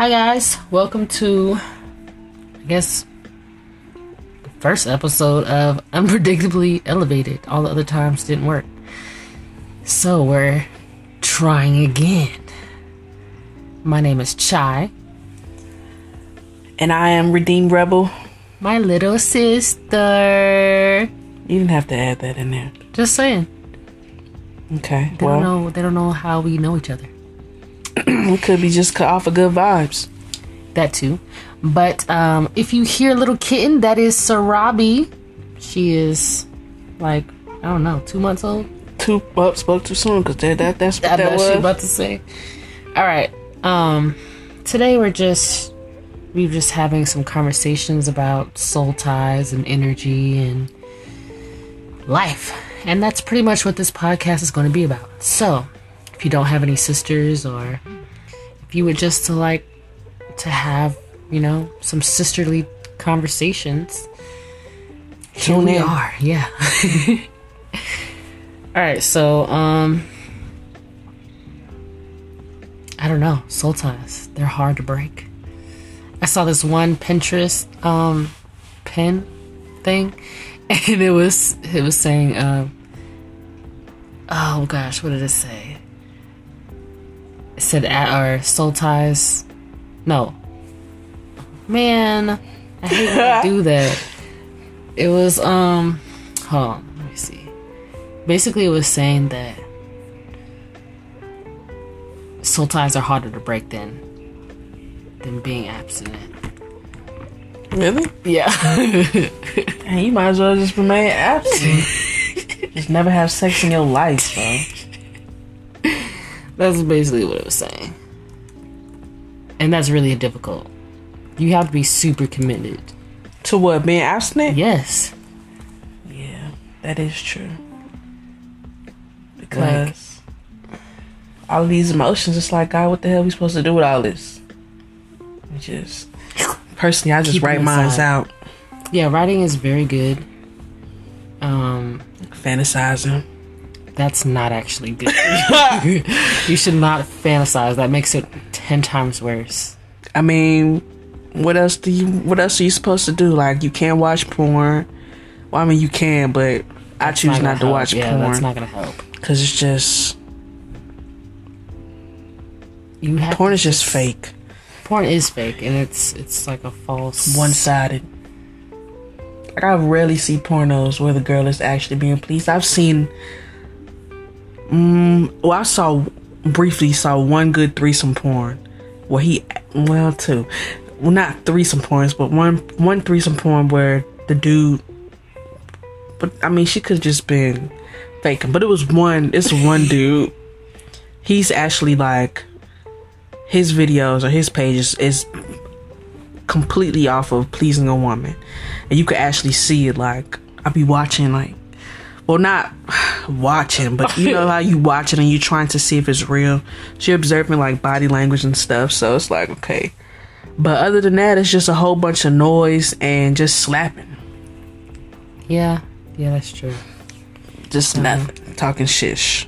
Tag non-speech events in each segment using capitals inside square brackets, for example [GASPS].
Hi guys, welcome to I guess the first episode of [LAUGHS] Unpredictably Elevated. All the other times didn't work. So we're trying again. My name is Chai. And I am Redeemed Rebel. My little sister. You didn't have to add that in there. Just saying. Okay. They well, don't know they don't know how we know each other. [CLEARS THROAT] it could be just cut off of good vibes. That too. But um, if you hear little kitten, that is Sarabi. She is like I don't know, two months old. Too up spoke too soon because that, that that's what I that know was. she about to say. All right. Um, today we're just we're just having some conversations about soul ties and energy and life, and that's pretty much what this podcast is going to be about. So, if you don't have any sisters, or if you would just to like to have you know some sisterly conversations, here we in. are. Yeah. [LAUGHS] All right. So, um. I don't know, soul ties. They're hard to break. I saw this one Pinterest um pin thing [LAUGHS] and it was it was saying um oh gosh, what did it say? Said at our soul ties no. Man, I hate when I do [LAUGHS] that. It was um hold on, let me see. Basically it was saying that soul ties are harder to break than than being abstinent. Really? Yeah. [LAUGHS] [LAUGHS] And you might as well just remain absent. just never have sex in your life, bro. That's basically what it was saying. And that's really difficult. You have to be super committed. To what? Being abstinent? Yes. Yeah, that is true. Because all these emotions, it's like, God, what the hell are we supposed to do with all this? Just personally, I just write mine out, Yeah, writing is very good. Um fantasizing. That's not actually good. [LAUGHS] you should not fantasize. That makes it 10 times worse. I mean, what else do you? What else are you supposed to do? Like, you can't watch porn. Well, I mean, you can, but I choose gonna not to help. watch Yeah, that's not going to help. because it's just You have porn is just fake, porn is fake and it's it's like a false one sided. Like I rarely see pornos where the girl is actually being pleased. I've seen. Mm, well, I saw briefly saw one good threesome porn where he, well, two, well, not threesome porns, but one one threesome porn where the dude. But I mean, she could have just been faking. But it was one. It's one [LAUGHS] dude. He's actually like his videos or his pages is completely off of pleasing a woman and you could actually see it like I'd be watching like well not watching but you know [LAUGHS] how you watch it and you're trying to see if it's real she observing like body language and stuff so it's like okay but other than that it's just a whole bunch of noise and just slapping Yeah, yeah, that's true. just uh-huh. nothing talking shish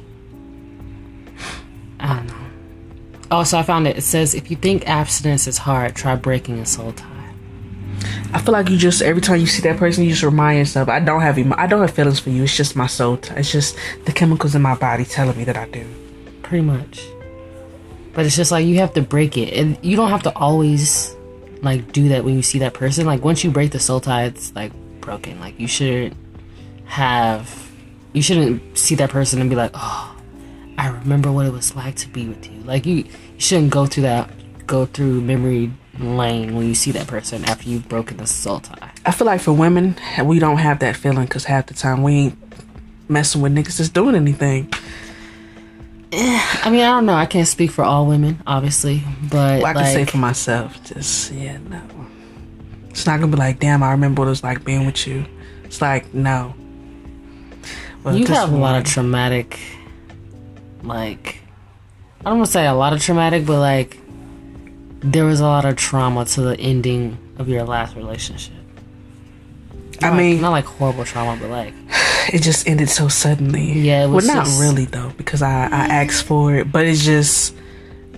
I don't know. Oh, so I found it. It says if you think abstinence is hard, try breaking a soul tie. Feel like you just every time you see that person you just remind yourself i don't have emo- i don't have feelings for you it's just my soul t- it's just the chemicals in my body telling me that i do Pretty much. But it's just like you have to break it, and you don't have to always like do that when you see that person. Like once you break the soul tie, it's like broken. Like you shouldn't have, you shouldn't see that person and be like, oh, I remember what it was like to be with you. Like you, you shouldn't go through that, go through memory lane when you see that person after you've broken the soul tie. I feel like for women, we don't have that feeling because half the time we ain't messing with niggas that's doing anything. Eh, I mean, I don't know. I can't speak for all women, obviously, but Well, I can say for myself, just yeah, no. It's not gonna be like, damn, I remember what it was like being with you. It's like, no. Well, you have a lot of traumatic, like, I don't want to say a lot of traumatic, but like, there was a lot of trauma to the ending of your last relationship. I Not like- mean, not like horrible trauma, but like, it just ended so suddenly. Yeah, it was well, not just- really though, because I I asked for it, but it's just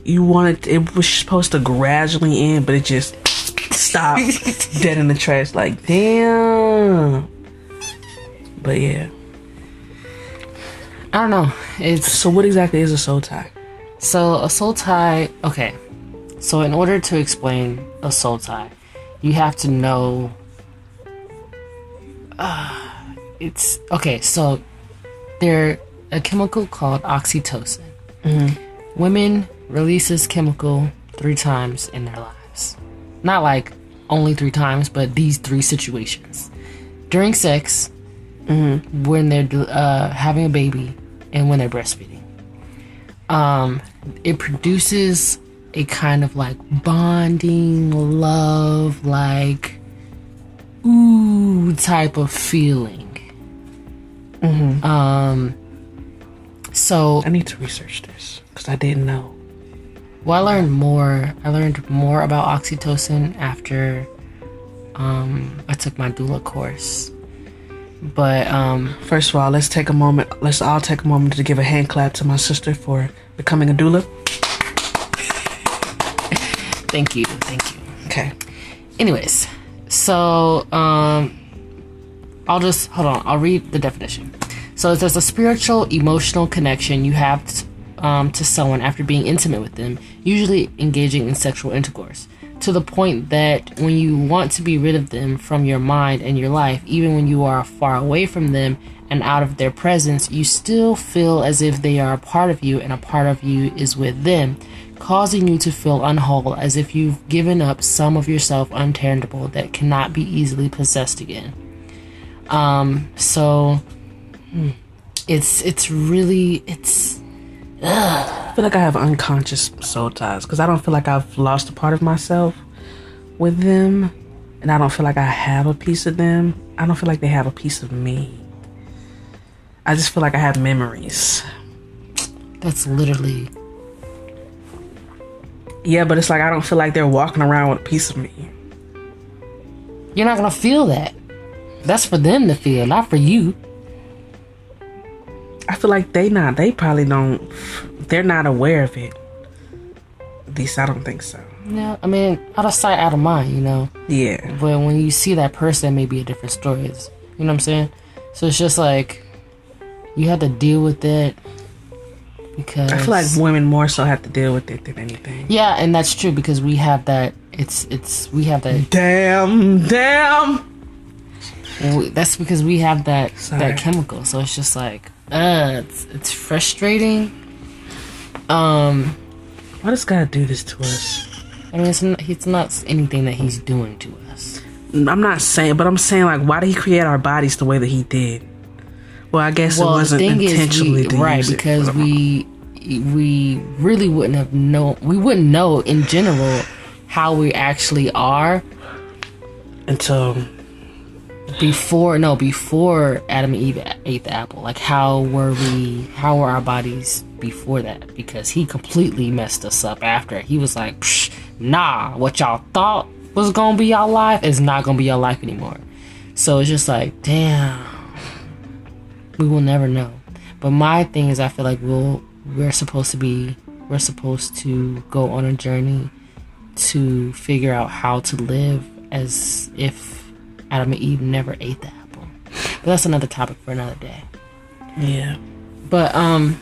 you wanted it was supposed to gradually end, but it just stopped [LAUGHS] dead in the trash. Like damn. But yeah. I don't know. It's So what exactly is a soul tie? so a soul tie. Okay, so in order to explain a soul tie, you have to know. Uh, it's okay. So they're a chemical called oxytocin. Women release this chemical three times in their lives. Not like only three times, but these three situations: during sex, when they're uh, having a baby, and when they're breastfeeding. Um, it produces a kind of like bonding, love, like ooh type of feeling. Um, so I need to research this because I didn't know. well, I learned more. I learned more about oxytocin after um, I took my doula course. But um, First of all, let's take a moment. Let's all take a moment to give a hand clap to my sister for becoming a doula. Thank you, thank you. Okay. Anyways, so um, I'll just hold on. I'll read the definition. So there's a spiritual, emotional connection you have t- um, to someone after being intimate with them, usually engaging in sexual intercourse, to the point that when you want to be rid of them from your mind and your life, even when you are far away from them and out of their presence, you still feel as if they are a part of you and a part of you is with them, causing you to feel unwhole as if you've given up some of yourself untangible that cannot be easily possessed again. Um, so it's it's really it's I feel like I have unconscious soul ties because I don't feel like I've lost a part of myself with them, and I don't feel like I have a piece of them. I don't feel like they have a piece of me. I just feel like I have memories. that's literally Yeah, but it's like I don't feel like they're walking around with a piece of me. you're not gonna feel that. That's for them to feel, not for you. I feel like they not. They probably don't. They're not aware of it. At least I don't think so. No, I mean, out of sight, out of mind, you know. Yeah. But when you see that person, it may be a different story. It's, you know what I'm saying? So it's just like you have to deal with it because I feel like women more so have to deal with it than anything. yeah, and that's true because we have that. It's it's we have that. Damn, damn. w- That's because we have that Sorry. that chemical. So it's just like uh, it's it's frustrating. Um, Why does God do this to us? I mean, it's not, it's not anything that he's doing to us. I'm not saying, but I'm saying like, why did He create our bodies the way that He did? Well, I guess it well, the wasn't intentionally we, right? use Because we we really wouldn't have known. We wouldn't know in general how we actually are until before. No, before Adam and Eve ate the apple. Like, how were we? How were our bodies before that? Because he completely messed us up after. He was like, Psh, "Nah, what y'all thought was gonna be your life is not gonna be your life anymore." So it's just like, damn. We will never know. But my thing is, I feel like we'll we're supposed to be we're supposed to go on a journey to figure out how to live as if Adam and Eve never ate the apple. But that's another topic for another day. yeah. But um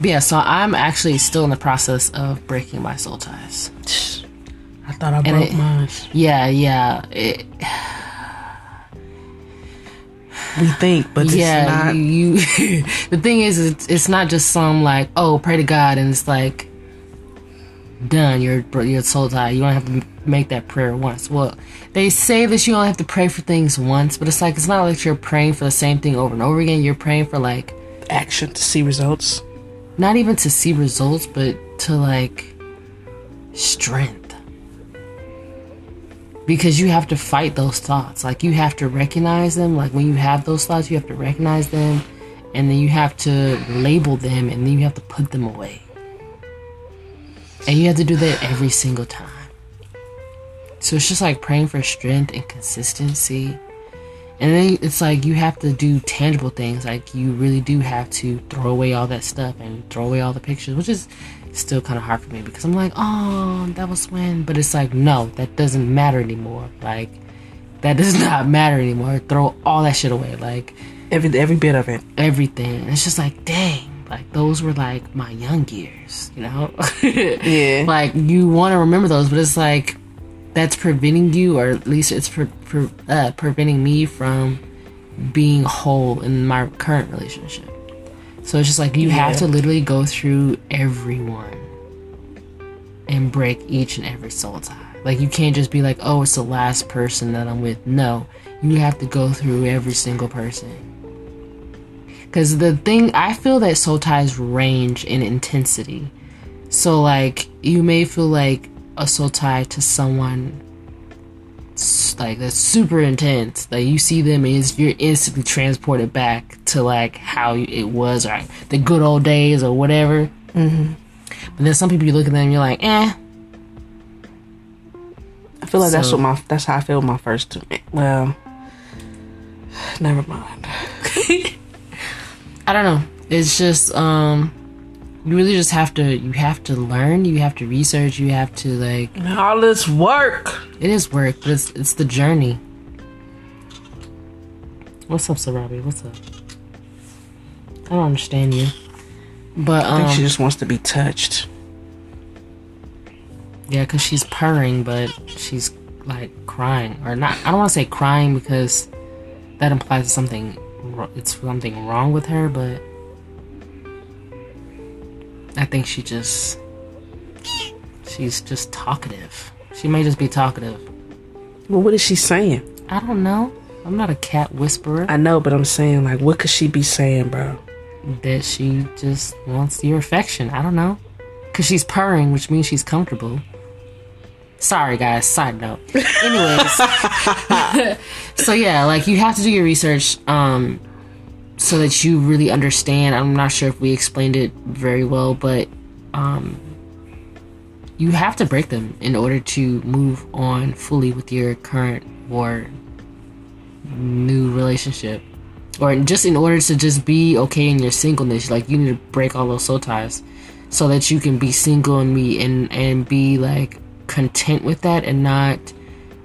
but yeah, so I'm actually still in the process of breaking my soul ties. I thought I broke it- mine. Yeah, yeah. It, We think, but it's yeah, not. you, [LAUGHS] the thing is it's, it's not just some like, oh, pray to God and it's like done, you're you're soul tied. You don't have to make that prayer once. Well, they say that you only have to pray for things once, but it's like it's not like you're praying for the same thing over and over again. You're praying for like action to see results. not even to see results, but to like strength. Because you have to fight those thoughts. Like you have to recognize them. Like when you have those thoughts, you have to recognize them and then you have to label them and then you have to put them away. And you have to do that every single time. So it's just like praying for strength and consistency And then it's like you have to do tangible things. Like you really do have to throw away all that stuff and throw away all the pictures, which is still kind of hard for me because I'm like, oh, that was when. But it's like, no, that doesn't matter anymore. Like that does [LAUGHS] not matter anymore. Throw all that shit away. Like Every every bit of it. everything. And it's just like, dang, like those were like my young years, you know? [LAUGHS] Yeah. like you want to remember those, but it's like that's preventing you, or at least it's pre- pre- uh, preventing me from being whole in my current relationship. So it's just like you have to literally go through everyone and break each and every soul tie. Like you can't just be like, oh, it's the last person that I'm with. No, you have to go through every single person. Because the thing, I feel that soul ties range in intensity. So, like, you may feel like a soul tie to someone like that's super intense. Like, you see them and you're instantly transported back to like how it was, or the good old days, or whatever. Mm-hmm. But then some people you look at them, and you're like, eh. I feel like that's what my that's how I feel with my first. Well, never mind. [LAUGHS] I don't know. It's just um you really just have to you have to learn, you have to research, you have to like All this work. It is work, but it's it's the journey. What's up, Sarabi? What's up? I don't understand you. But I think she um just wants to be touched. yeah, cuz she's purring but she's like crying or not I don't want to say crying because that implies something wro- it's something wrong with her, but I think she just she's just talkative. She may just be talkative. Well, what is she saying? I don't know. I'm not a cat whisperer. I know, but I'm saying like, what could she be saying, bro? that she just wants your affection. I don't know. Cause she's purring, which means she's comfortable. Sorry guys, side note. [LAUGHS] Anyways. [LAUGHS] so yeah, like you have to do your research um so that you really understand. I'm not sure if we explained it very well, but um you have to break them in order to move on fully with your current or new relationship or just in order to just be okay in your singleness like you need to break all those soul ties so that you can be single and be and and be like content with that and not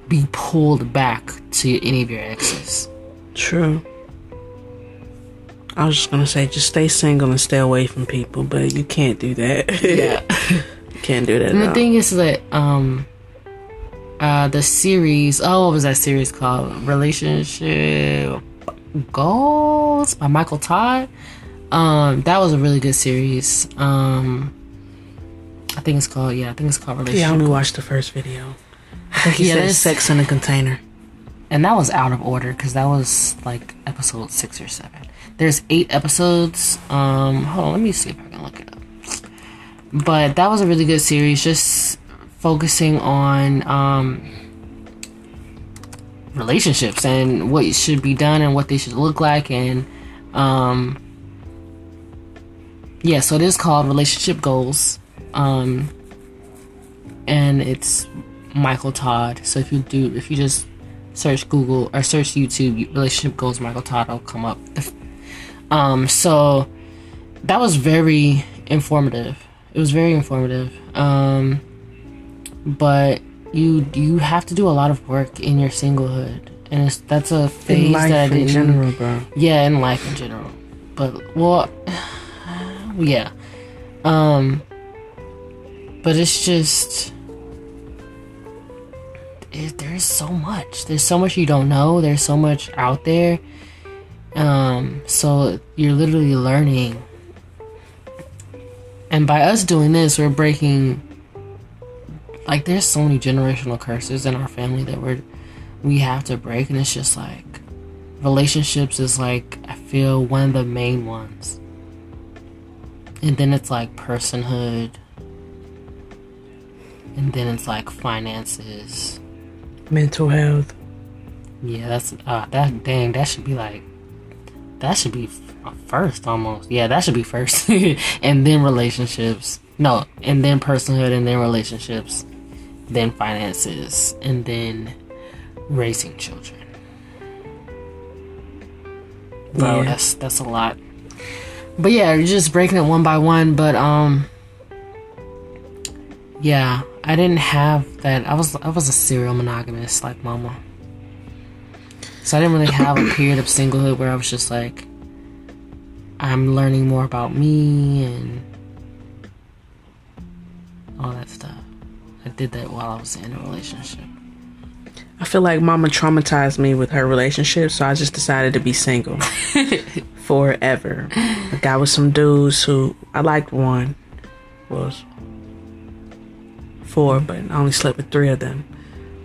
be pulled back to any of your exes True. I was just gonna say, just stay single and stay away from people, but you can't do that. yeah [LAUGHS] can't do that. and the all. thing is that um uh the series oh what was that series called relationship goals by michael todd um that was a really good series um i think it's called yeah i think it's called Relationship. yeah, I only watched the first video. [LAUGHS] I think he Yeah, said sex in a container. and that was out of order because that was like episode six or seven. There's eight episodes. Um, hold on, let me see if I can look it up. But that was a really good series, just focusing on um relationships and what should be done and what they should look like and um yeah so it is called relationship goals um and it's michael todd. So if you do if you just search google or search youtube relationship goals michael todd will come up. Um so that was very informative it was very informative. Um but you you have to do a lot of work in your singlehood. And it's that's a phase that I in didn't general, bro. yeah in life in general. But well [SIGHS] yeah. Um but it's just it, there's so much. There's so much you don't know. There's so much out there. Um so you're literally learning and by us doing this we're breaking like there's so many generational curses in our family that we're we have to break and it's just like relationships is like I feel one of the main ones. And then it's like personhood. And then it's like finances. Mental health. Yeah, that's uh that dang that should be like that should be first almost. Yeah, that should be first. [LAUGHS] and then relationships. No, and then personhood and then relationships. Then finances and then raising children. bro, Yeah. that's that's a lot. But yeah, you're just breaking it one by one. But um, yeah, I didn't have that. I was I was a serial monogamist like mama. So I didn't really have a period of singlehood where I was just like, I'm learning more about me and all that stuff. I did that while I was in a relationship. I feel like mama traumatized me with her relationship, so I just decided to be single [LAUGHS] forever. I got with some dudes who I liked one was four, but I only slept with three of them.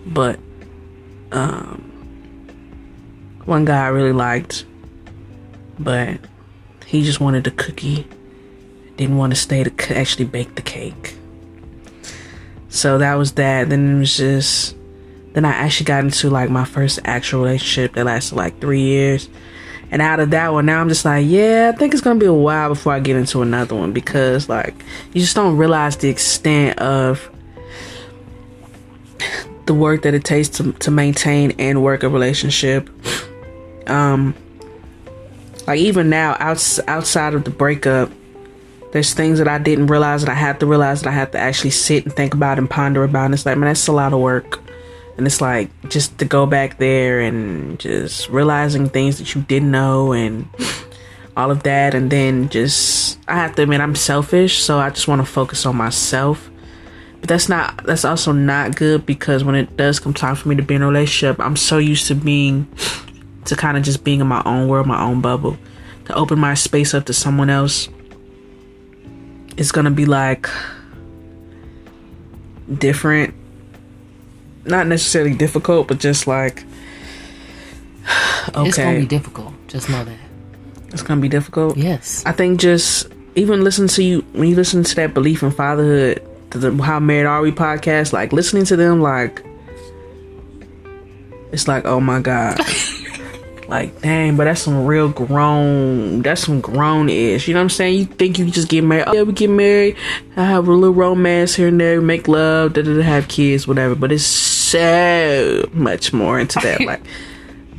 But um one guy I really liked, but he just wanted the cookie. Didn't want to stay to actually bake the cake. So that was that. Then it was just then I actually got into like my first actual relationship that lasted like three years. And out of that one, now I'm just like, yeah, I think it's gonna be a while before I get into another one because like you just don't realize the extent of the work that it takes to to maintain and work a relationship. Um, like even now, outs- outside of the breakup, there's things that I didn't realize that I had to realize that I had to actually sit and think about and ponder about. And it's like, man, that's a lot of work. And it's like just to go back there and just realizing things that you didn't know and [LAUGHS] all of that. And then just, I have to admit, I'm selfish. So I just want to focus on myself. But that's not, that's also not good because when it does come time for me to be in a relationship, I'm so used to being, to kind of just being in my own world, my own bubble. To open my space up to someone else it's gonna be like different not necessarily difficult but just like okay It's gonna be difficult. Just know that. it's gonna be difficult Yes. i think just even listen to you when you listen to that belief in fatherhood the how married are we podcast like listening to them like it's like oh my god [LAUGHS] like dang but that's some real grown that's some grown ish you know what i'm saying? You think you just get married oh yeah we get married. I have a little romance here and there make love da da have kids whatever. But it's so much more into that. [LAUGHS] Like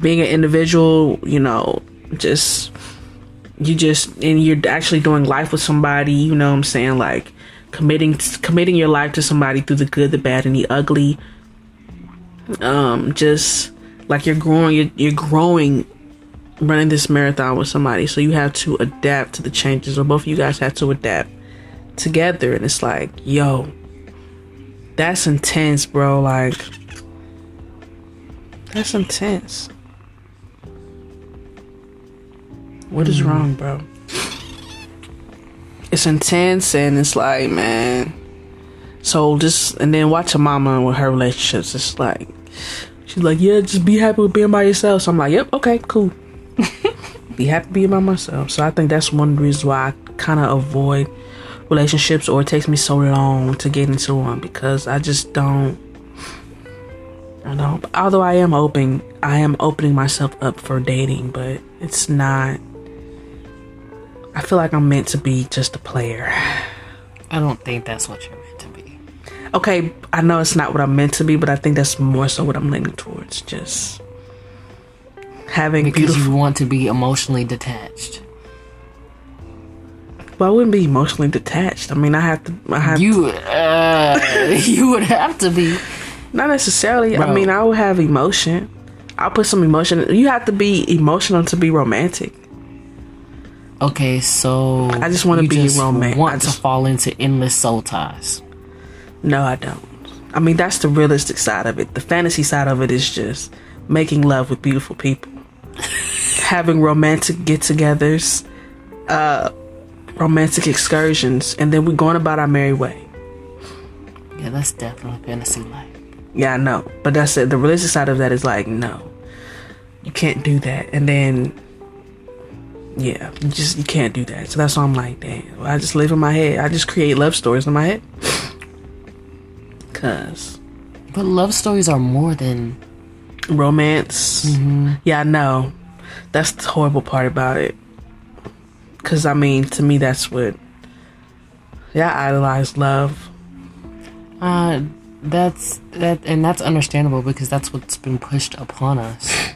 being an individual you know just you just and you're actually doing life with somebody you know what i'm saying? Like committing committing your life to somebody through the good the bad and the ugly. Um just like you're growing you're, you're growing running this marathon with somebody so you have to adapt to the changes or both of you guys have to adapt together and it's like yo that's intense bro like that's intense. What is mm. wrong bro? It's intense and it's like man. So just and then watch your mama with her relationships it's like she's like yeah just be happy with being by yourself so i'm like yep okay cool [LAUGHS] be happy being by myself so i think that's one of the reasons why i kind of avoid relationships or it takes me so long to get into one because i just don't I don't. Although I am open, I am opening myself up for dating, but it's not. I feel like I'm meant to be just a player. [SIGHS] I don't think that's what you're meant to be. Okay, I know it's not what I'm meant to be, but I think that's more so what I'm leaning towards. Just having Because beautiful. you want to be emotionally detached. Well, I wouldn't be emotionally detached. I mean, I have to. I have You uh [LAUGHS] you would have to be. not necessarily. I mean, I would have emotion. I'll put some emotion. You have to be emotional to be romantic. Okay, so I just wanna be just romantic. Want I to fall into endless soul ties. No, I don't. I mean, that's the realistic side of it. The fantasy side of it is just making love with beautiful people, [LAUGHS] having romantic get-togethers, uh, romantic excursions, and then we're going about our merry way. Yeah, that's definitely fantasy life. Yeah, I know, but that's it. The realistic side of that is like, no, you can't do that. And then, yeah, you just you can't do that. So that's why I'm like, damn. I just live in my head. I just create love stories in my head. Cause But love stories are more than romance. Yeah, I know. That's the horrible part about it. Cause I mean, to me, that's what. Yeah, I idolize love. uh that's that and that's understandable because that's what's been pushed upon us.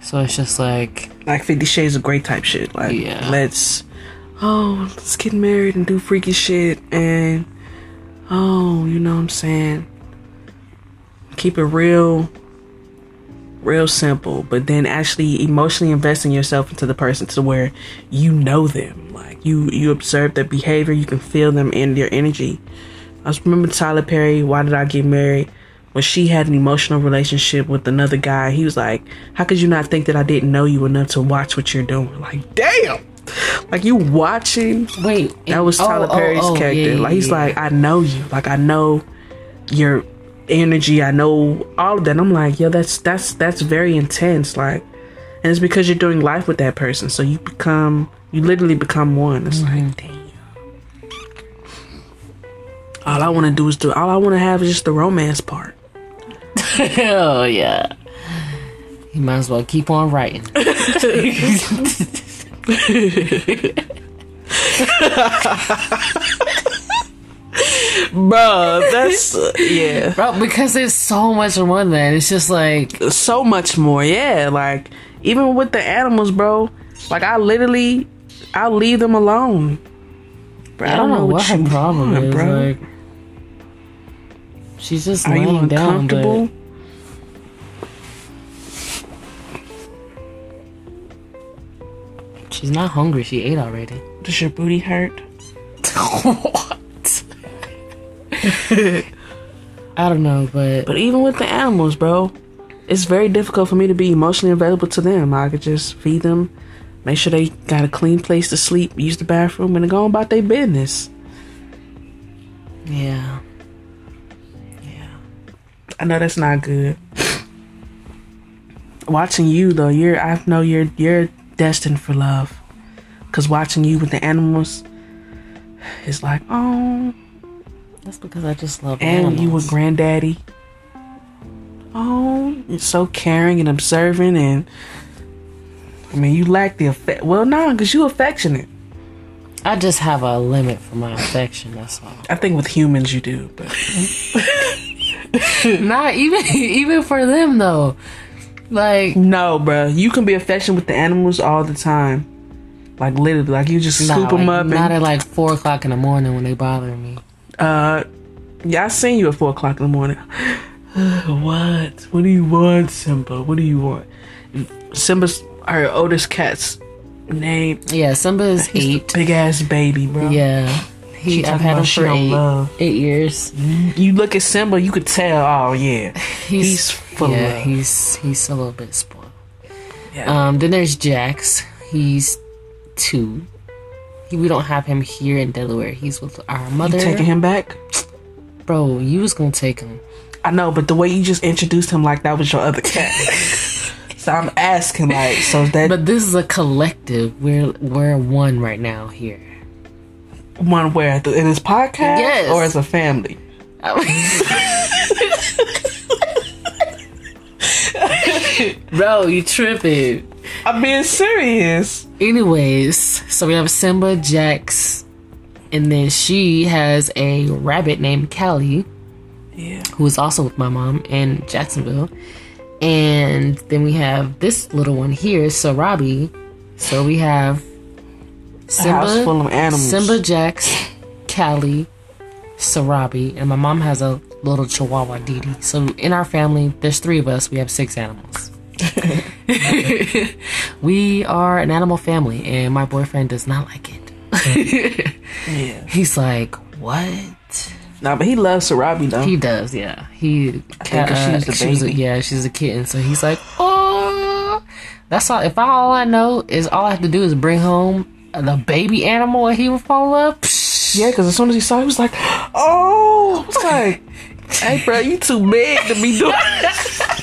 So it's just like like Fifty Shades of Grey type shit. Like, Yeah. let's oh, let's get married and do freaky shit, and oh, you know what I'm saying? Keep it real, real simple, but then actually emotionally investing yourself into the person to where you know them, like you you observe their behavior, you can feel them in their energy. I just remember Tyler Perry. Why did I get married? When she had an emotional relationship with another guy, he was like, "How could you not think that I didn't know you enough to watch what you're doing?" Like, damn, like you watching. Wait, That was oh, Tyler oh, Perry's oh, character. yeah, like he's yeah. like, I know you. Like I know your energy. I know all of that. And I'm like, yo, that's that's that's very intense. Like, and it's because you're doing life with that person. So you become, you literally become one. It's Mm-hmm. like, damn. All I want to do is do. All I want to have is just the romance part. [LAUGHS] Hell yeah. You might as well keep on writing. [LAUGHS] [LAUGHS] Bruh, that's uh, yeah. Bro, because there's so much more than that. It's just like so much more. Yeah, like even with the animals, bro. Like I literally, I'll leave them alone. Bro, I don't know what her problem want, is. bro. Like she's just Are you laying down, uncomfortable? but she's not hungry. She ate already. Does your booty hurt? what? [LAUGHS] I don't know, but But even with the animals, bro, it's very difficult for me to be emotionally available to them. I could just feed them, make sure they got a clean place to sleep, use the bathroom, and go about their business. yeah, yeah. I know that's not good. Watching you though, you're I know you're you're destined for love. Cause watching you with the animals is like, oh, That's because I just love and animals. you with granddaddy. Oh, you're so caring and observant, and I mean, you lack the affect. Well, no, cause you affectionate. I just have a limit for my affection. That's all. I think with humans you do, but [LAUGHS] Not even even for them though. Like no, bruh. You can be affectionate with the animals all the time, like literally, like you just scoop them like, up not at like four o'clock in the morning when they bother me. Uh, yeah, I seen you at four o'clock in the morning. [SIGHS] what? What do you want, Simba? What do you want? Simba's our oldest cat's name. Yeah, Simba is eight. Big ass baby, bro. Yeah, he. I've had him for eight, eight years. You look at Simba, you could tell. Oh yeah, [LAUGHS] he's, full yeah, of he's he's a little bit spoiled. Yeah. Um, then there's Jax. He's two. He, we don't have him here in Delaware. He's with our mother. you taking him back? Bro, you was gonna take him. I know, but the way you just introduced him like that was your other cat. [LAUGHS] so I'm asking, like, so that But this is a collective. We're we're one right now here. one where in his podcast Yes. or as a family? [LAUGHS] [LAUGHS] Bro, you tripping. I'm being serious. Anyways, so we have Simba, Jax, and then she has a rabbit named Callie, Yeah. who is also with my mom in Jacksonville. And then we have this little one here, Sarabi. So we have Simba, house full of animals. Simba, Jax, Callie, Sarabi, and my mom has a little Chihuahua Didi. So in our family, there's three of us. We have six animals. [LAUGHS] we are an animal family, and my boyfriend does not like it. [LAUGHS] Yeah. He's like, "What?" Nah, but he loves Sarabi though. He does, yeah. He, think 'cause she uh, was the she was a- baby. yeah, she's a kitten, so he's like, "Oh." That's all. If all I know is all I have to do is bring home the baby animal, and he will fall up. yeah, because as soon as he saw, it, he was like, [GASPS] "Oh!" I was like, [LAUGHS] "Hey, bro, you too big to be doing." that.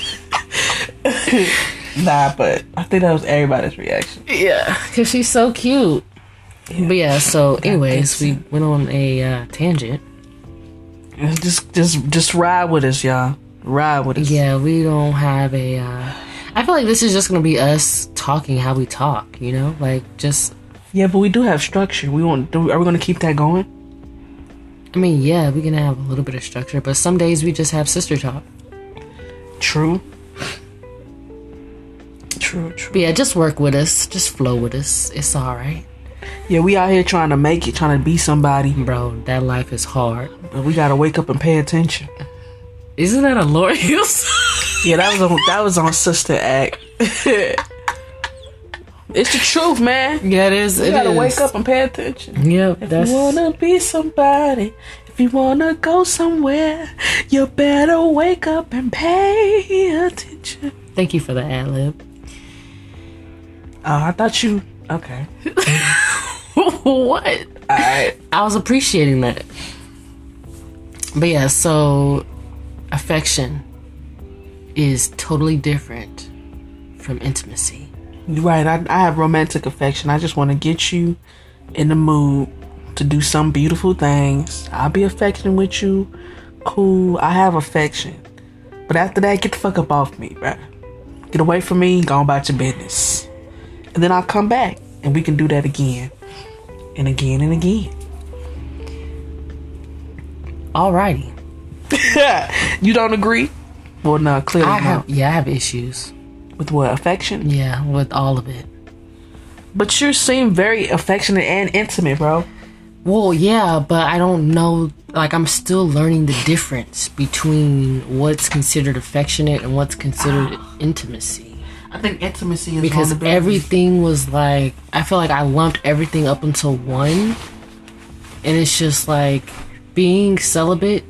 [LAUGHS] nah, but I think that was everybody's reaction. Yeah, because she's so cute. But yeah, so anyways, we went on a uh, tangent. Just, just, just ride with us, y'all. Ride with us. Yeah, we don't have a. Uh, I feel like this is just gonna be us talking how we talk. You know, like just. Yeah, but we do have structure. We want. Do, are we going to keep that going? I mean, yeah, we can have a little bit of structure, but some days we just have sister talk. True. [LAUGHS] True, true. But yeah, just work with us. Just flow with us. It's all right, Yeah, we out here trying to make it, trying to be somebody, bro. That life is hard. but we gotta wake up and pay attention. Isn't that a Lauryn [LAUGHS] Hill? Yeah, that was on that was on Sister Act. [LAUGHS] it's the truth, man. Yeah, it is. You It gotta is. wake up and pay attention. Yep, If that's you wanna be somebody, if you wanna go somewhere, you better wake up and pay attention. Thank you for the ad lib. Oh, I thought you. Okay. [LAUGHS] what? Alright. I was appreciating that. But yeah, so affection is totally different from intimacy. Right. I, I have romantic affection. I just want to get you in the mood to do some beautiful things. I'll be affectionate with you. Cool. I have affection. But after that, get the fuck up off me, bruh. Get away from me. Go about your business. And then I'll come back and we can do that again. And again and again. Alrighty. [LAUGHS] you don't agree? Well, no, clearly I not. have yeah, I have issues. With what? Affection? Yeah, with all of it. But you seem very affectionate and intimate, bro. Well, yeah, but I don't know. Like, I'm still learning the difference between what's considered affectionate and what's considered intimacy. I think intimacy is Because everything was like, I feel like I lumped everything up into one. And it's just like being celibate.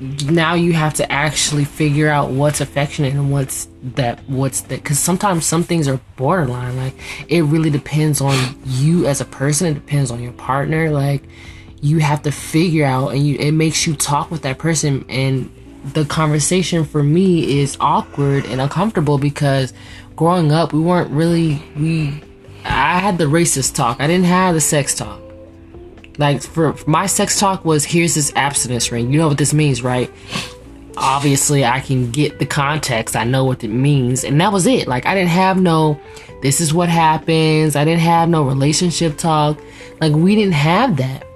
Now you have to actually figure out what's affectionate and what's that, what's that. Because sometimes some things are borderline. Like, it really depends on you as a person, it depends on your partner. Like, you have to figure out and you it makes you talk with that person and the conversation for me is awkward and uncomfortable because growing up we weren't really we I had the racist talk. I didn't have the sex talk. Like for my sex talk was here's this abstinence ring. You know what this means, right? Obviously I can get the context. I know what it means and that was it. Like I didn't have no this is what happens. I didn't have no relationship talk. Like we didn't have that.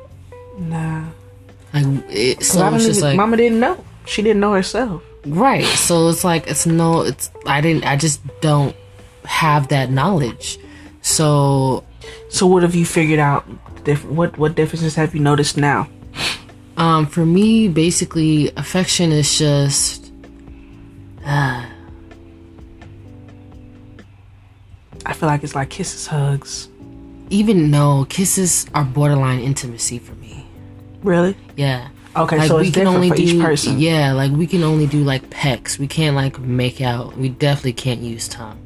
Nah. Like it, so it's just like Mama didn't know. She didn't know herself. right. So it's like it's no. It's I didn't. I just don't have that knowledge. So So what have you figured out? Diff- what what differences have you noticed now? um, for me, basically, affection is just I feel like it's like kisses, hugs. even no kisses are borderline intimacy for me. Really? Yeah. Okay, so it's different for do each person. yeah, like we can only do like pecks. We can't like make out. We definitely can't use tongue.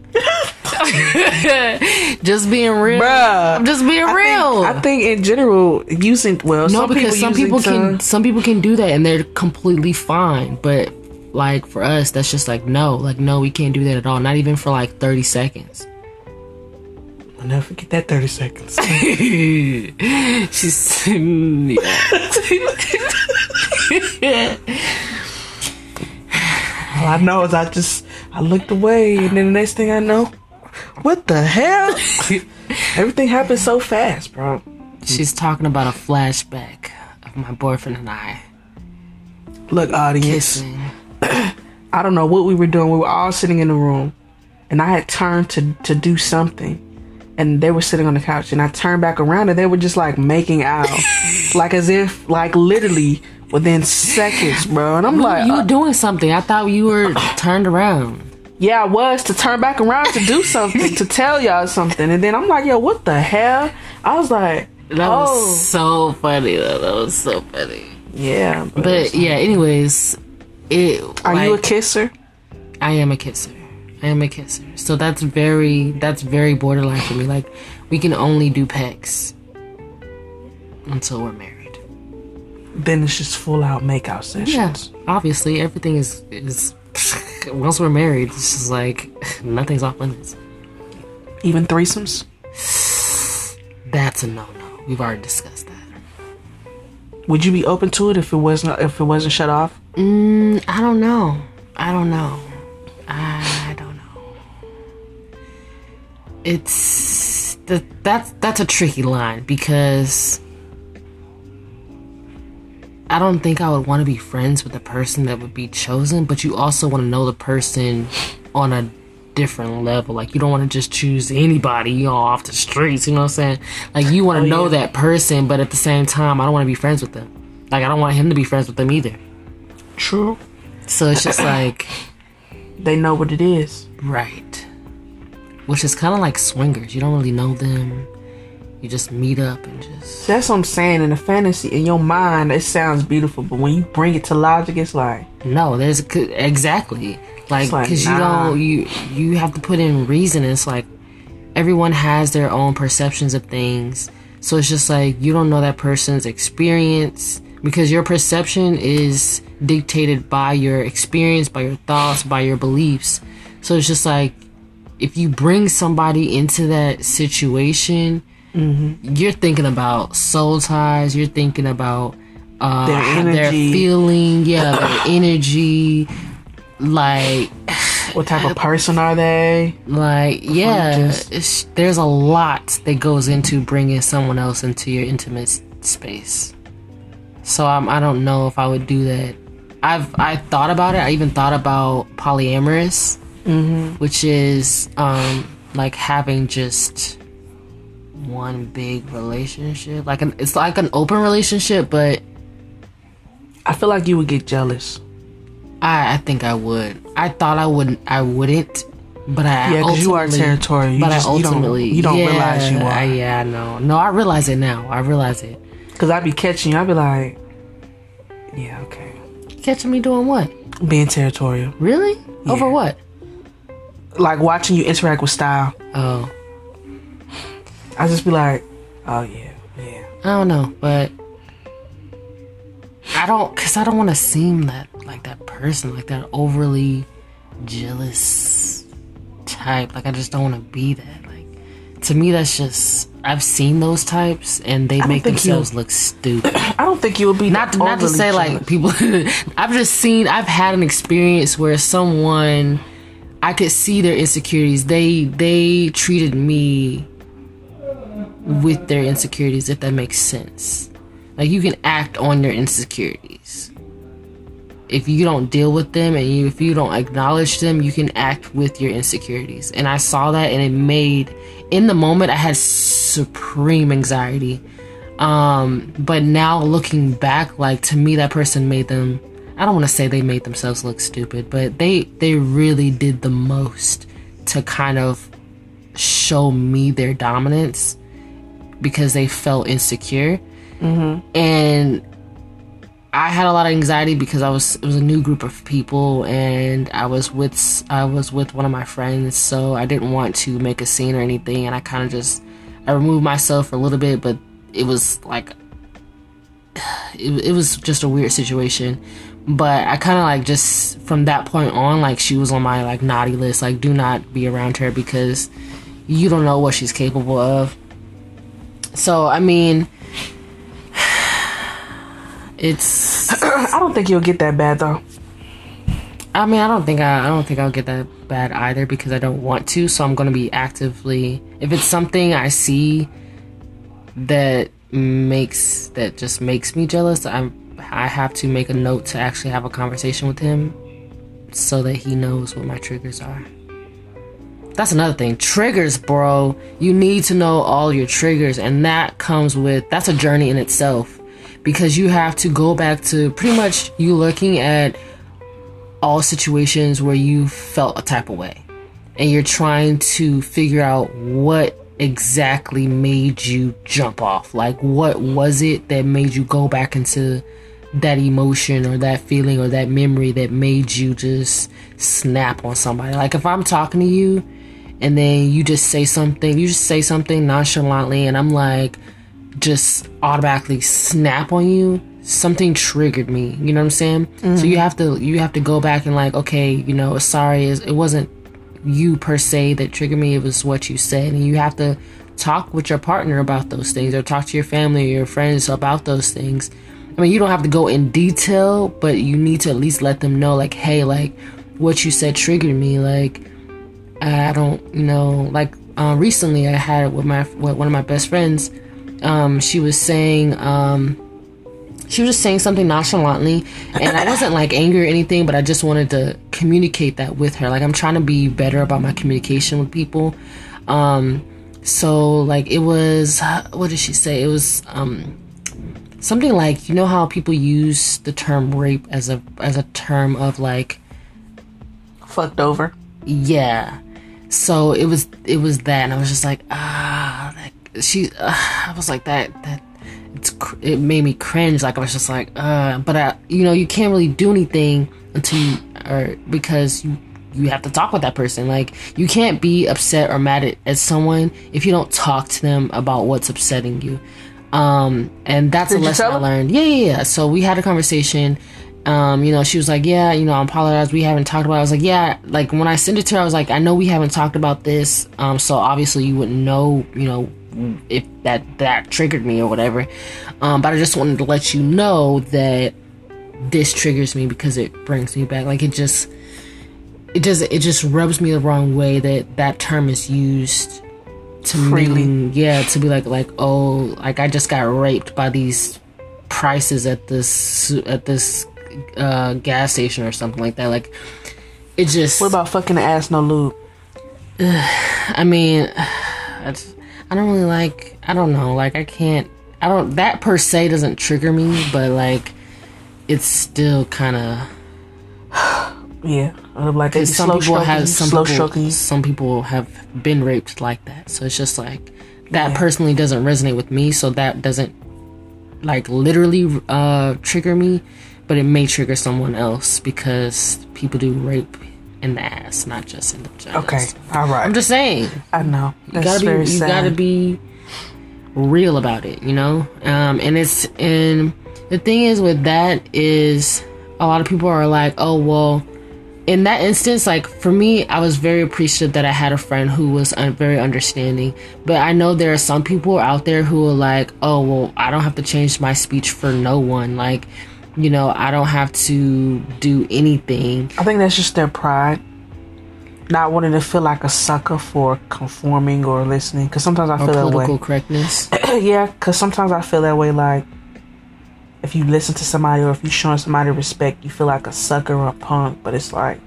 [LAUGHS] just being real. Bruh. I'm just being I real. Think, I think in general, using well, No, some because people some people can some people can do that and they're completely fine. But like for us, that's just like no, like no, we can't do that at all. Not even for like thirty seconds. I'll never forget that thirty seconds. [LAUGHS] She's yeah. All I know is I just I looked away, and then the next thing I know, what the hell? Everything happened so fast, bro. She's talking about a flashback of my boyfriend and I Look, audience. kissing. [CLEARS THROAT] I don't know what we were doing. We were all sitting in the room, and I had turned to to do something, and they were sitting on the couch, and I turned back around, and they were just like making out, [LAUGHS] like as if like literally within seconds, bro. And I'm like, you uh, were doing something. I thought you were [CLEARS THROAT] turned around. Yeah, I was to turn back around to do [LAUGHS] something to tell y'all something, and then I'm like, yo, what the hell? I was like, That oh, was so funny. Though. That was so funny. yeah, but, But yeah, anyways, it. are you a kisser? I am a kisser. I am a kisser. So that's very that's very borderline for me. Like we can only do pecks until we're married. Then it's just full out makeout sessions. Yeah. Obviously everything is is once we're married, it's just like [LAUGHS] nothing's off limits. Even threesomes. That's a no no. We've already discussed that. Would you be open to it if it wasn't if it wasn't shut off? Mm, I don't know. I don't know. I don't know. It's that that's that's a tricky line because I don't think I would want to be friends with the person that would be chosen, but you also want to know the person on a different level. Like you don't want to just choose anybody you know, off the streets. You know what I'm saying? Like you want to Oh, know yeah. that person, but at the same time, I don't want to be friends with them. Like I don't want him to be friends with them either. True. So it's just like [COUGHS] They know what it is. right, which is kind of like swingers. You don't really know them. You just meet up and just That's what I'm saying. In the fantasy, in your mind, it sounds beautiful, but when you bring it to logic, it's like No, there's exactly like It's like, because you nah. don't you you have to put in reason. It's like everyone has their own perceptions of things, so it's just like you don't know that person's experience because your perception is dictated by your experience, by your thoughts, by your beliefs. So it's just like if you bring somebody into that situation, Mm-hmm. you're thinking about soul ties. You're thinking about uh, Their how their feeling, yeah, their [COUGHS] energy, like, what type of [SIGHS] person are they? like, yeah. just- there's a lot that goes into bringing someone else into your intimate space. So I'm, I don't know if I would do that. I've I thought about it. I even thought about polyamorous, which is um like having just one big relationship. Like an it's like an open relationship, but I feel like you would get jealous. I I think I would. I thought I wouldn't. I wouldn't. But I Yeah, because you are ultimately- territorial. You but just I you don't ultimately you don't yeah, realize you I, are. yeah, I know. No, I realize it now. I realize it. Because I'd be catching you. I'd be like, yeah, okay, Catching me doing what? being territorial. Really? Over what? Like watching you interact with style. Oh, I just be like, oh yeah, yeah. I don't know, but I don't, cause I don't want to seem that like that person, like that overly jealous type. Like I just don't want to be that. Like to me, that's just I've seen those types, and they make themselves look stupid. [CLEARS THROAT] I don't think you would be not to, not to say jealous. like people [LAUGHS] i've just seen i've had an experience where someone i could see their insecurities they they treated me with their insecurities if that makes sense. Like you can act on your insecurities. If you don't deal with them and you if you don't acknowledge them you can act with your insecurities. And i saw that and it made in the moment i had supreme anxiety. Um, but now looking back, like to me, that person made them. I don't want to say they made themselves look stupid, but they they really did the most to kind of show me their dominance because they felt insecure, mm-hmm. and I had a lot of anxiety because I was it was a new group of people and I was with I was with one of my friends, so I didn't want to make a scene or anything, and I kind of just I removed myself for a little bit, but it was like [SIGHS] it, it was just a weird situation. But I kind of like just from that point on, like she was on my like naughty list, like do not be around her because you don't know what she's capable of. So I mean, it's [CLEARS THROAT] I don't think you'll get that bad though. I mean, I don't think I, I don't think I'll get that bad either because I don't want to. So I'm going to be actively. If it's something I see that makes that just makes me jealous, I'm I have to make a note to actually have a conversation with him so that he knows what my triggers are. That's another thing. Triggers, bro. You need to know all your triggers, and that comes with that's a journey in itself because you have to go back to pretty much you looking at all situations where you felt a type of way and you're trying to figure out what exactly made you jump off like what was it that made you go back into that emotion or that feeling or that memory that made you just snap on somebody like if i'm talking to you and then you just say something you just say something nonchalantly and i'm like just automatically snap on you. Something triggered me you know what i'm saying? So you mm-hmm. have to you have to go back and like okay you know sorry is it wasn't you per se that triggered me it was what you said and you have to talk with your partner about those things or talk to your family or your friends about those things. I mean you don't have to go in detail but you need to at least let them know like hey like what you said triggered me like I don't, know, like uh, recently I had it with my with one of my best friends. Um, she was saying um, she was just saying something nonchalantly and i wasn't like angry or anything but i just wanted to communicate that with her like i'm trying to be better about my communication with people um so like it was what did she say it was um something like you know how people use the term rape as a as a term of like Fucked over. yeah so it was it was that and i was just like ah that, she uh, i was like that that it's cr- it made me cringe. Like i was just like uh but i you know you can't really do anything until you or because you you have to talk with that person. Like you can't be upset or mad at, at someone if you don't talk to them about what's upsetting you. Um and that's Did a lesson i learned. Yeah yeah yeah. So we had a conversation um, you know, she was like, yeah, you know, I apologize. We haven't talked about it. I was like, yeah, like when I sent it to her, I was like, I know we haven't talked about this. Um, so obviously you wouldn't know, you know, if that, that triggered me or whatever. Um, but I just wanted to let you know that this triggers me because it brings me back. Like it just, it just, it just rubs me the wrong way that that term is used to Freely. mean, yeah, to be like, like, oh, like I just got raped by these prices at this at this uh, gas station or something like that. Like it just. What about fucking ass no lube? [SIGHS] I mean, [SIGHS] I, just- I don't really like. I don't know. Like I can't. I don't. That per se doesn't trigger me, but like, it's still kind of. [SIGHS] Yeah, uh, like they some slow people stroking, have some slow people, stroking. some people have been raped like that. So it's just like that Yeah. personally doesn't resonate with me. So that doesn't like literally uh, trigger me, but it may trigger someone else because people do rape in the ass, not just in the vagina. Okay, all right. I'm just saying. I know. You That's gotta be. very You sad. gotta be real about it. You know. Um, and it's and the thing is with that is a lot of people are like, oh well. In that instance, like for me, I was very appreciative that I had a friend who was un- very understanding. But I know there are some people out there who are like, "Oh, well, I don't have to change my speech for no one. Like, you know, I don't have to do anything." I think that's just their pride. Not wanting to feel like a sucker for conforming or listening. Because sometimes I feel that way. political correctness. [CLEARS THROAT] yeah, because sometimes I feel that way. Like, if you listen to somebody or if you showing somebody respect, you feel like a sucker or a punk. But it's like,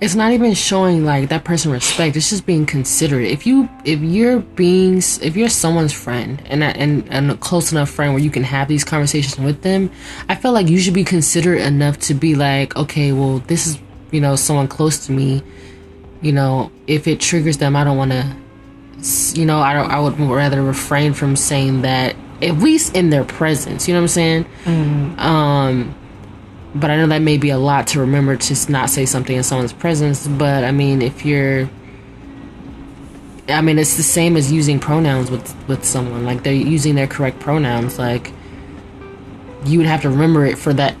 it's not even showing like that person respect. It's just being considerate. If you if you're being if you're someone's friend and and and a close enough friend where you can have these conversations with them i feel like you should be considerate enough to be like okay well this is you know someone close to me. You know if it triggers them i don't want to you know i don't i would rather refrain from saying that at least in their presence. You know what i'm saying? Um but I know that may be a lot to remember to not say something in someone's presence. But I mean, if you're, I mean, it's the same as using pronouns with with someone. Like they're using their correct pronouns. Like you would have to remember it for that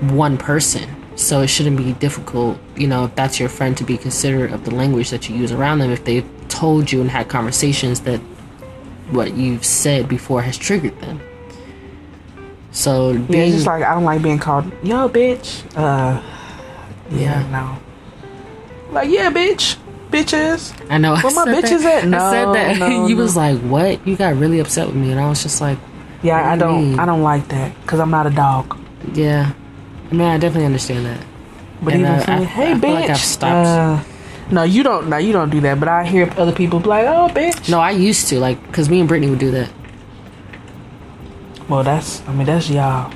one person. So it shouldn't be difficult, you know, if that's your friend, to be considerate of the language that you use around them. If they've told you and had conversations that what you've said before has triggered them. So yeah, being just like I don't like being called yo bitch. Uh, yeah, no. Like yeah, bitch, bitches. I know. I Where my said bitches that. at? I said No, that. no, [LAUGHS] you no. was like, "What?" You got really upset with me, and I was just like, Yeah, I don't, mean? I don't like that because I'm not a dog. "Yeah." I mean, I definitely understand that. But And even I- for I- hey I bitch. like I've stopped. Uh, no, you don't. No, you don't do that. But I hear other people be like, "Oh, bitch." No, I used to like because me and Brittany would do that. Well, that's. I mean, that's y'all.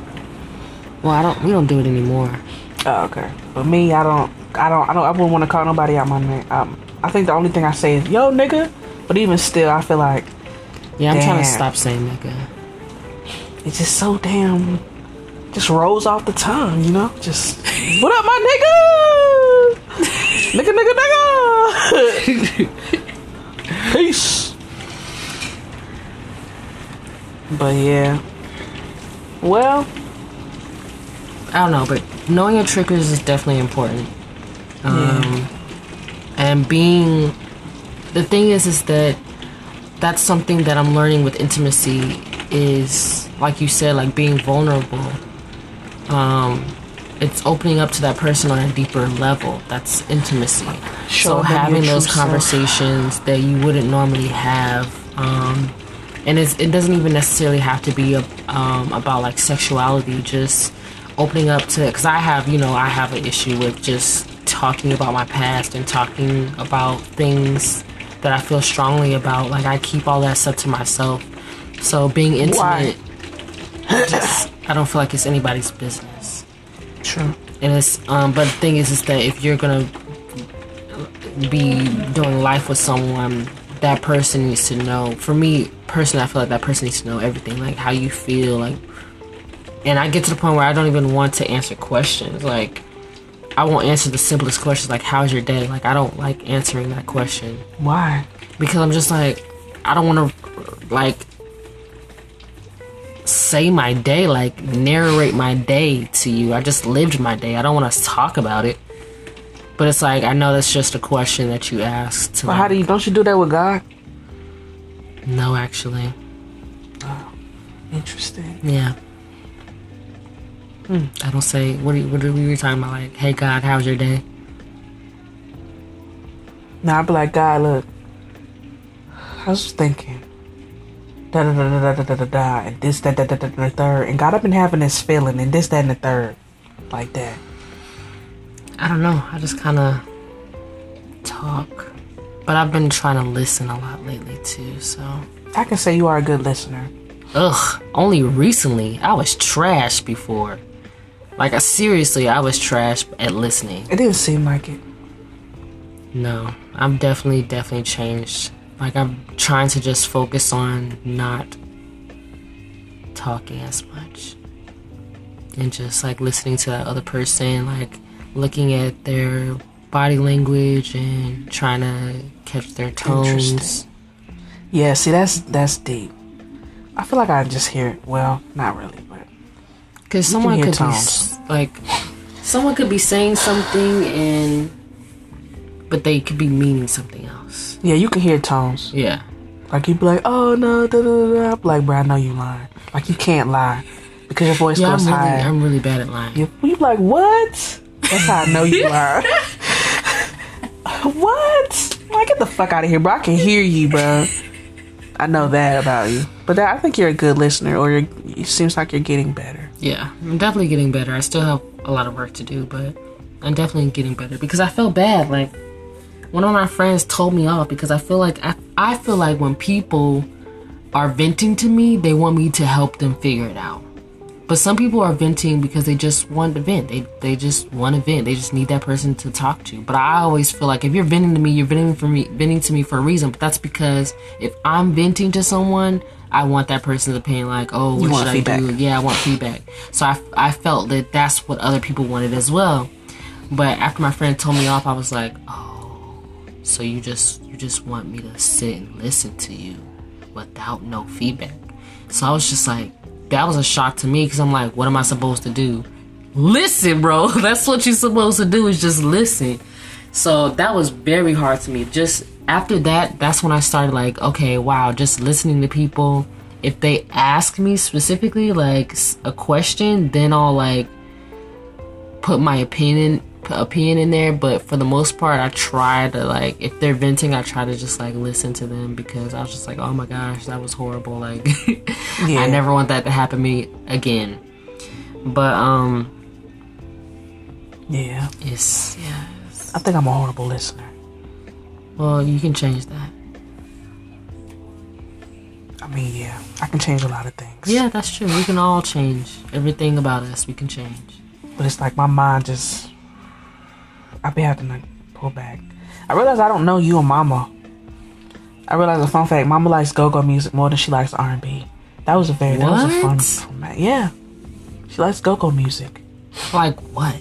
Well, I don't. We don't do it anymore. Oh, okay. But me, I don't. I don't. I don't. I wouldn't want to call nobody out my name. Um, I think the only thing I say is "yo, nigga." But even still, I feel like Yeah, I'm trying to stop saying nigga. it's just so damn. Just rolls off the tongue, you know. Just [LAUGHS] what up, my nigga? [LAUGHS] nigga, nigga, nigga. [LAUGHS] Peace. But yeah. Well, I don't know, but knowing your triggers is definitely important. Um, and being the thing is, is that that's something that I'm learning with intimacy is like you said, like being vulnerable. Um, it's opening up to that person on a deeper level. That's intimacy. Show so having those true self. conversations that you wouldn't normally have, um, and it's, it doesn't even necessarily have to be a, um, about like sexuality. Just opening up to because I have you know I have an issue with just talking about my past and talking about things that I feel strongly about. Like I keep all that stuff to myself. So being intimate, just I don't feel like it's anybody's business. True. And it's um, but the thing is, is that if you're gonna be doing life with someone, that person needs to know. For me, personally, I feel like that person needs to know everything, like how you feel, like. And I get to the point where I don't even want to answer questions. Like, I won't answer the simplest questions, like "How's your day?" Like, I don't like answering that question Why? because I'm just like, I don't want to, like, say my day, like narrate my day to you. I just lived my day. I don't want to talk about it. But it's like I know that's just a question that you asked. To Well, how do you don't you do that with God? No, actually, Interesting. yeah. Hmm. I don't say. What are you, what are we talking about? Like, hey God, how's your day? Now I'd be like, God, look, I was thinking, da da da da da da da da, and this that that that that, and the third, and God, I've been having this feeling, and this that and the third, like that. I don't know. I just kind of talk, but I've been trying to listen a lot lately too. So. I can say you are a good listener. Ugh, only recently. I was trash before. Like, I, seriously, I was trash at listening. It didn't seem like it. No, I'm definitely, definitely changed. Like, I'm trying to just focus on not talking as much. And just, like, listening to that other person, like, looking at their body language and trying to catch their tones. Yeah, see, that's that's deep. I feel like I just hear it. Well, not really, but Because someone could be tones. s- like, someone could be saying something and, but they could be meaning something else. yeah, you can hear tones. Yeah. Like you'd be like, oh no, da da da. da. I'm like, bro, I know you lying. Like you can't lie because your voice Yeah, I'm goes really, high. I'm really bad at lying. You, you be like, what? That's how I know you [LAUGHS] are. What? Like, get the fuck out of here, bro. I can hear you, bro. I know that about you. But that, I think you're a good listener, or you're, it seems like you're getting better. Yeah, I'm definitely getting better. I still have a lot of work to do, but I'm definitely getting better because I felt bad. Like one of my friends told me off because I feel like I, I feel like when people are venting to me, they want me to help them figure it out. But some people are venting because they just want to vent. They they just want to vent. They just need that person to talk to. But I always feel like if you're venting to me, you're venting for me, venting to me for a reason. But that's because if I'm venting to someone, I want that person's opinion. Like, oh, what You should I feedback. do? Yeah, I want feedback. So I, I felt that that's what other people wanted as well. But after my friend told me off, I was like, oh, so you just you just want me to sit and listen to you without no feedback. So I was just like, that was a shock to me because I'm like, what am I supposed to do? Listen, bro. [LAUGHS] That's what you're supposed to do is just listen. So that was very hard to me. Just after that, that's when I started like, okay, wow, just listening to people. If they ask me specifically like a question, then I'll like put my opinion opinion in there. But for the most part, I try to like if they're venting, I try to just like listen to them because I was just like, oh my gosh, that was horrible. Like [LAUGHS] Yeah. I never want that to happen to me again. But um, Yeah. yes yeah. I think I'm a horrible listener. Well, you can change that. I mean, yeah, I can change a lot of things. Yeah, that's true. We can all change everything about us. We can change. But it's like my mind just. I be having to pull back. I realize I don't know you and Mama. I realize a fun fact: Mama likes go-go music more than she likes R&B. That was a very that was a fun, What? fact. Yeah, she likes go-go music, Like what?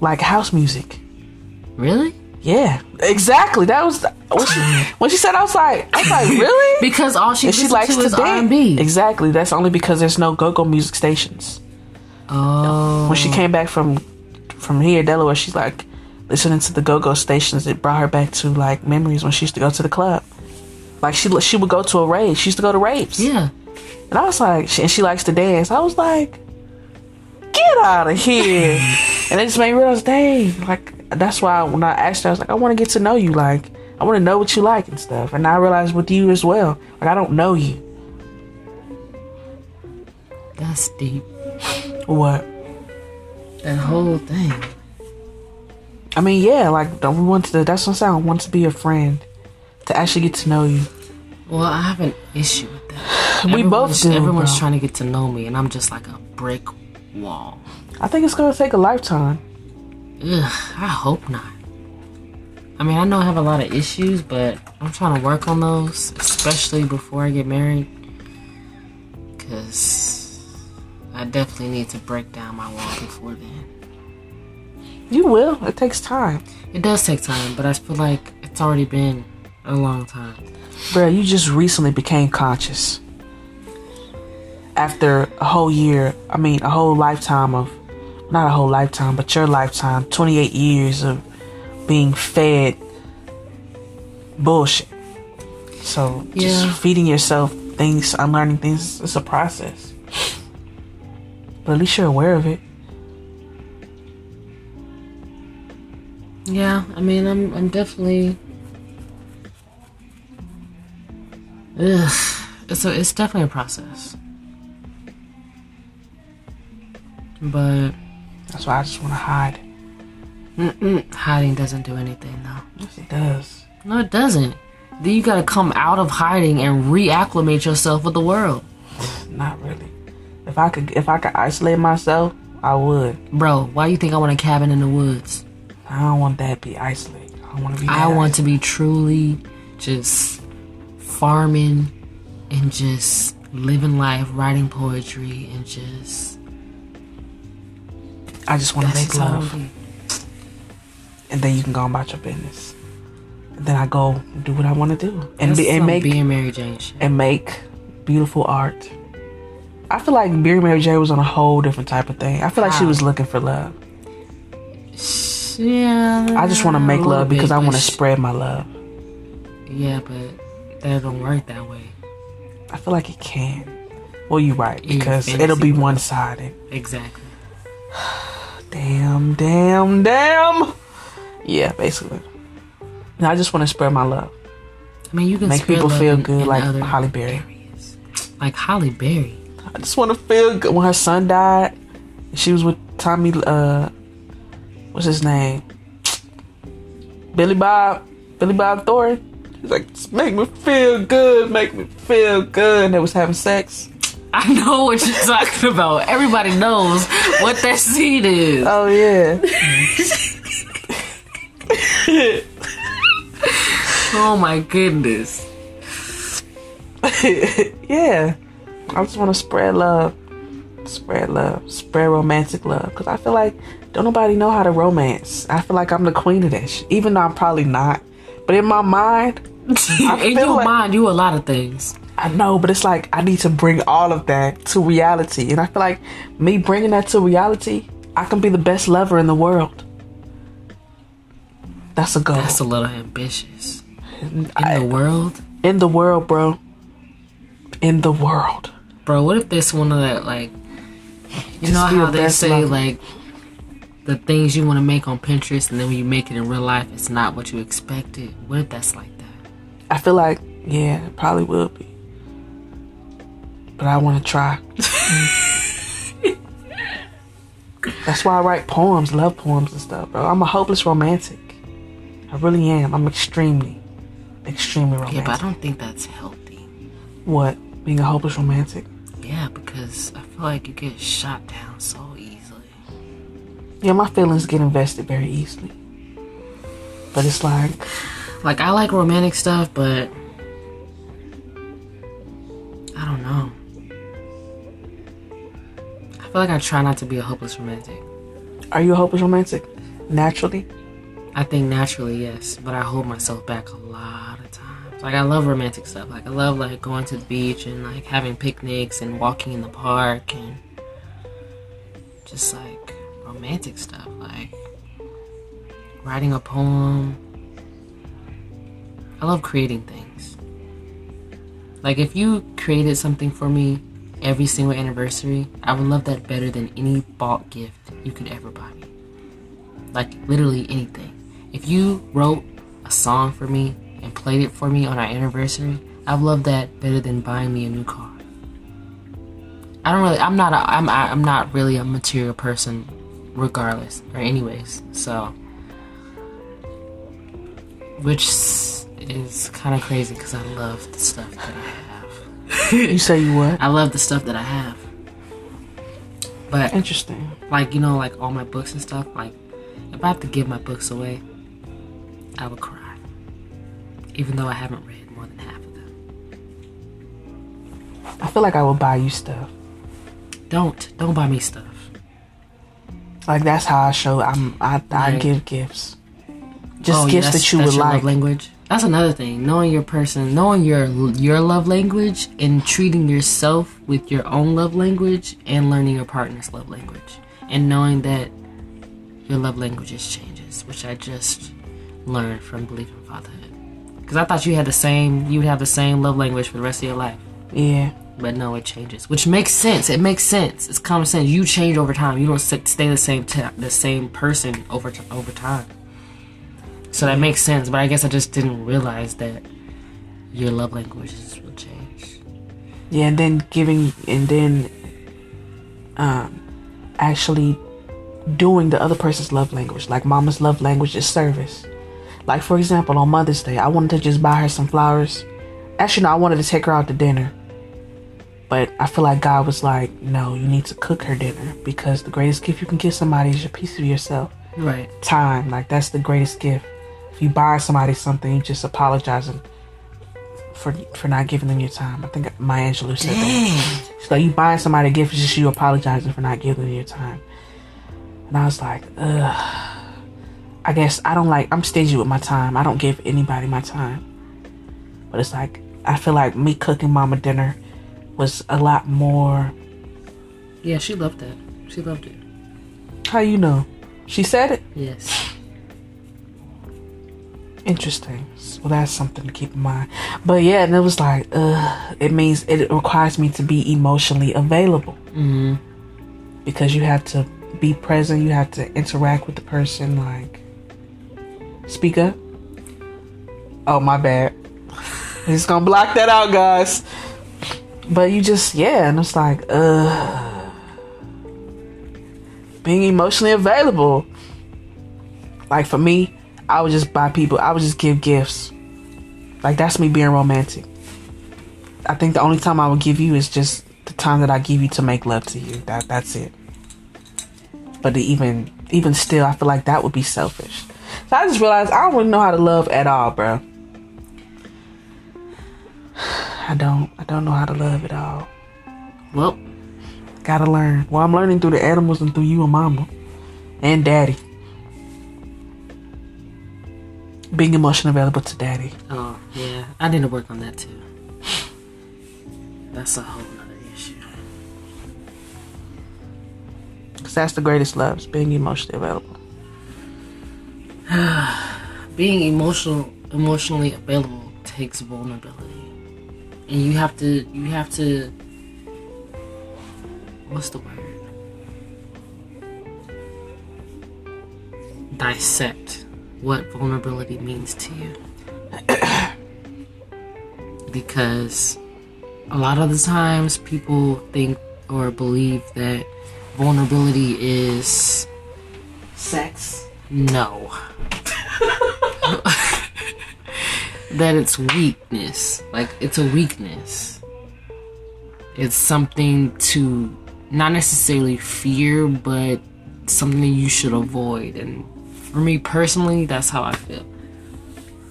like house music. Really? Yeah, exactly. That was when she, [LAUGHS] when she said. I was like, I was like, really? Because all she she likes to to is. R and B. Exactly. That's only because there's no go-go music stations. Oh, when she came back from from here, Delaware, she's like listening to the go go stations. It brought her back to like memories when she used to go to the club. Like she she would go to a rave. She used to go to raves. yeah. And I was like, she, and she likes to dance. I was like, get out of here. [LAUGHS] and it just made me realize, dang, like that's why when I asked her, I was like, I want to get to know you. Like I want to know what you like and stuff. And I realized with you as well. Like I don't know you. That's deep. What? That whole thing. I mean, yeah, like don't we want to? That's what I'm saying. I want to be a friend, to actually get to know you. Well, I have an issue with that. We both Everyone's- do, Everyone's bro. trying to get to know me, and I'm just like a brick wall. I think it's gonna take a lifetime. Ugh, I hope not. I mean, I know I have a lot of issues, but I'm trying to work on those, especially before I get married. Because I definitely need to break down my wall before then. You will. It takes time, It does take time, but I feel like it's already been a long time. bro. You just recently became conscious after a whole year. I mean, a whole lifetime of not a whole lifetime, but your lifetime. Twenty eight years of being fed bullshit. So Yeah. just feeding yourself things, unlearning things. It's a process. But at least you're aware of it. Yeah, I mean, I'm, I'm definitely. Ugh, it's it's definitely a process. But That's why I just want to hide. mm-mm, hiding doesn't do anything, though. Yes, it does. No, it doesn't. Then you gotta come out of hiding and reacclimate yourself with the world, Not really. If I could, if I could isolate myself, I would. bro. Why you think I want a cabin in the woods? I don't want that to be isolated. I want to be. I want to be truly just farming and just living life, writing poetry, and just I just want to make love, and then you can go about your business. And then I go do what I want to do, and be, and make being Mary Jane shit. and make beautiful art. I feel like Mary Mary J was on a whole different type of thing. I feel like she was looking for love. Yeah, I just want to make love because I want to spread my love. Yeah, but that don't work that way. I feel like it can. Well, you're right because fantasy it'll be one sided. Exactly. [SIGHS] Damn, damn, damn. Yeah, basically. And I just want to spread my love. I mean, you can Make spread people love feel in- good in like Halle Berry. areas. Like Halle Berry. I just want to feel good. When her son died, she was with Tommy, uh, what's his name? [TSK] Billy Bob, Billy Bob Thornton. He's like, "Just make me feel good, make me feel good. And they was having sex. [LAUGHS] I know what you're talking about. Everybody knows what that scene is. Oh, yeah. [LAUGHS] Oh my goodness. [LAUGHS] yeah. I just want to spread love. Spread love. Spread romantic love. Because I feel like don't nobody know how to romance. I feel like I'm the queen of shit. Even though I'm probably not. But in my mind, [LAUGHS] In your like- mind, you a lot of things. I know, but it's like I need to bring all of that to reality. And I feel like me bringing that to reality, I can be the best lover in the world. That's a goal. That's a little ambitious. In I- the world, in the world, bro. In the world. Bro. What if there's one of that like, you Just know how they say like, the things you want to make on Pinterest, and then when you make it in real life, it's not what you expected. What if that's like that? I feel like, yeah, it probably will be. But I want to try. [LAUGHS] That's why I write poems, love poems and stuff, bro. I'm a hopeless romantic. I really am. I'm extremely, extremely romantic. Yeah, but I don't think that's healthy. What? Being a hopeless romantic? Yeah, because I feel like you get shot down so easily. Yeah, my feelings get invested very easily. But it's like, Like I like romantic stuff, but I don't know. I feel like I try not to be a hopeless romantic. are you a hopeless romantic? Naturally? I think naturally, yes, but I hold myself back a lot. Like I love romantic stuff. Like I love like going to the beach and like having picnics and walking in the park and just like romantic stuff. Like writing a poem. I love creating things. Like if you created something for me every single anniversary, I would love that better than any bought gift you could ever buy me like literally anything. If you wrote a song for me and played it for me on our anniversary, I've loved that better than buying me a new car. I don't really. I'm not. A, I'm. I'm not really a material person, regardless or anyways. So, which is kind of crazy because I love the stuff that I have. [LAUGHS] You say you what? I love the stuff that I have. But Interesting. like you know, like all my books and stuff. Like if I have to give my books away, I would cry. Even though I haven't read more than half of them. I feel like I will buy you stuff. Don't don't buy me stuff. Like that's how I show. I'm. I. I give gifts. Just Oh, gifts that's- that you would like. Love language. That's another thing. Knowing your person, knowing your your love language, and treating yourself with your own love language, and learning your partner's love language, and knowing that your love languages changes, which I just learned from believing in fatherhood. Because I thought you had the same, you would have the same love language for the rest of your life, Yeah. but no, it changes, which makes sense. It makes sense. It's common sense. You change over time. You don't stay the same the same person over t- over time. So that makes sense, but I guess I just didn't realize that your love languages will change. Yeah, and then giving, and then, um, actually doing the other person's love language. Like mama's love language is service. Like for example, on Mother's Day, I wanted to just buy her some flowers. Actually, no, I wanted to take her out to dinner. But I feel like God was like, no, you need to cook her dinner because the greatest gift you can give somebody is a piece of yourself. Right. Time, like that's the greatest gift. If you buy somebody something, you just apologizing for for not giving them your time. I think Maya Angelou said that. Dang. So you buying somebody a gift is just you apologizing for not giving them your time. And I was like, ugh. I guess I don't like I'm stingy with my time. I don't give anybody my time. But it's like I feel like me cooking mama dinner was a lot more Yeah, she loved that. She loved it. how you know? She said it? Yes. Interesting. So that's something to keep in mind. But yeah, and it was like, uh, it means it requires me to be emotionally available hmm because you have to be present. You have to interact with the person. Like, speak up. Oh my bad. I'm just gonna block that out, guys. But you just yeah, and it's like, uh, being emotionally available. Like for me, I would just buy people. I would just give gifts. Like that's me being romantic. I think the only time I would give you is just the time that I give you to make love to you. That that's it. But even even still, I feel like that would be selfish. So I just realized I don't really know how to love at all, bro. I don't. I don't know how to love at all. Well, Gotta learn. Well, I'm learning through the animals and through you and mama. And daddy. Being emotionally available to daddy. oh yeah, I need to work on that too. That's a whole nother issue. Because that's the greatest love, is being emotionally available. [SIGHS] being emotional emotionally available takes vulnerability. And you have to you have to what's the word? Dissect what vulnerability means to you. [CLEARS THROAT] Because a lot of the times people think or believe that vulnerability is Sex. No. that it's weakness. Like, it's a weakness. It's something to not necessarily fear, but something you should avoid. And for me personally, that's how I feel.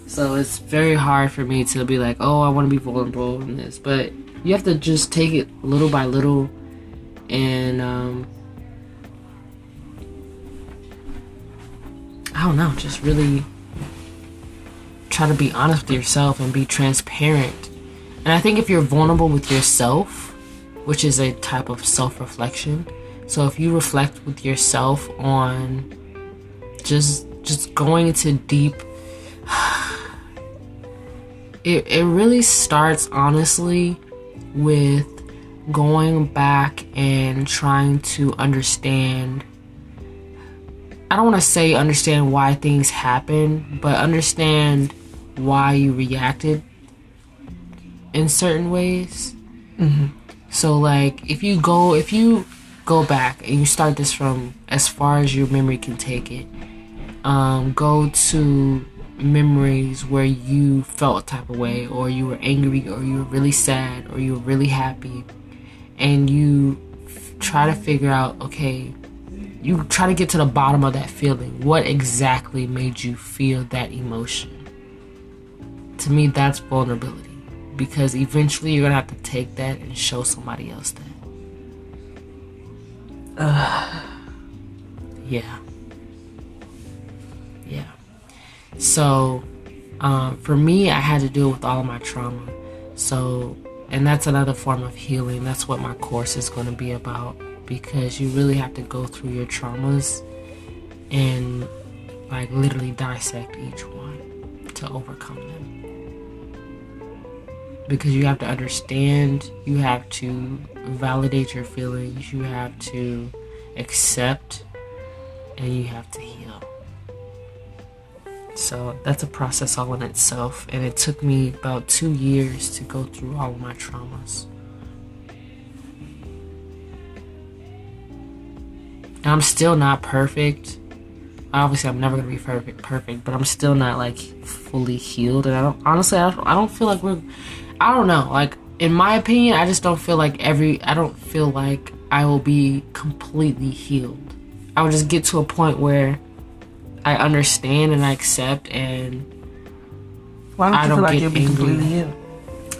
So it's very hard for me to be like, oh, I want to be vulnerable in this. But you have to just take it little by little and, um, I don't know, just really try to be honest with yourself and be transparent. And I think if you're vulnerable with yourself, which is a type of self reflection, so if you reflect with yourself on just just going into deep [SIGHS] it, it really starts honestly with going back and trying to understand I don't want to say understand why things happen, but understand why you reacted in certain ways. Mm-hmm. So like if you go if you go back and you start this from as far as your memory can take it, um, go to memories where you felt a type of way or you were angry or you were really sad or you were really happy and you f- try to figure out okay you try to get to the bottom of that feeling. What exactly made you feel that emotion? To me that's vulnerability. Because eventually you're gonna have to take that and show somebody else that. [SIGHS] Yeah. Yeah. So um, for me i had to deal with all of my trauma. So and that's another form of healing. That's what my course is going to be about because you really have to go through your traumas and like literally dissect each one to overcome them because you have to understand, you have to validate your feelings, you have to accept, and you have to heal. So that's a process all in itself, and it took me about two years to go through all of my traumas. I'm still not perfect. Obviously, I'm never gonna be perfect, perfect, but I'm still not like fully healed. And I don't honestly, I don't, I don't feel like we're I don't know. Like in my opinion, I just don't feel like every I don't feel like I will be completely healed. I will just get to a point where I understand and I accept and Why don't you I feel don't like you'll be angry. completely healed?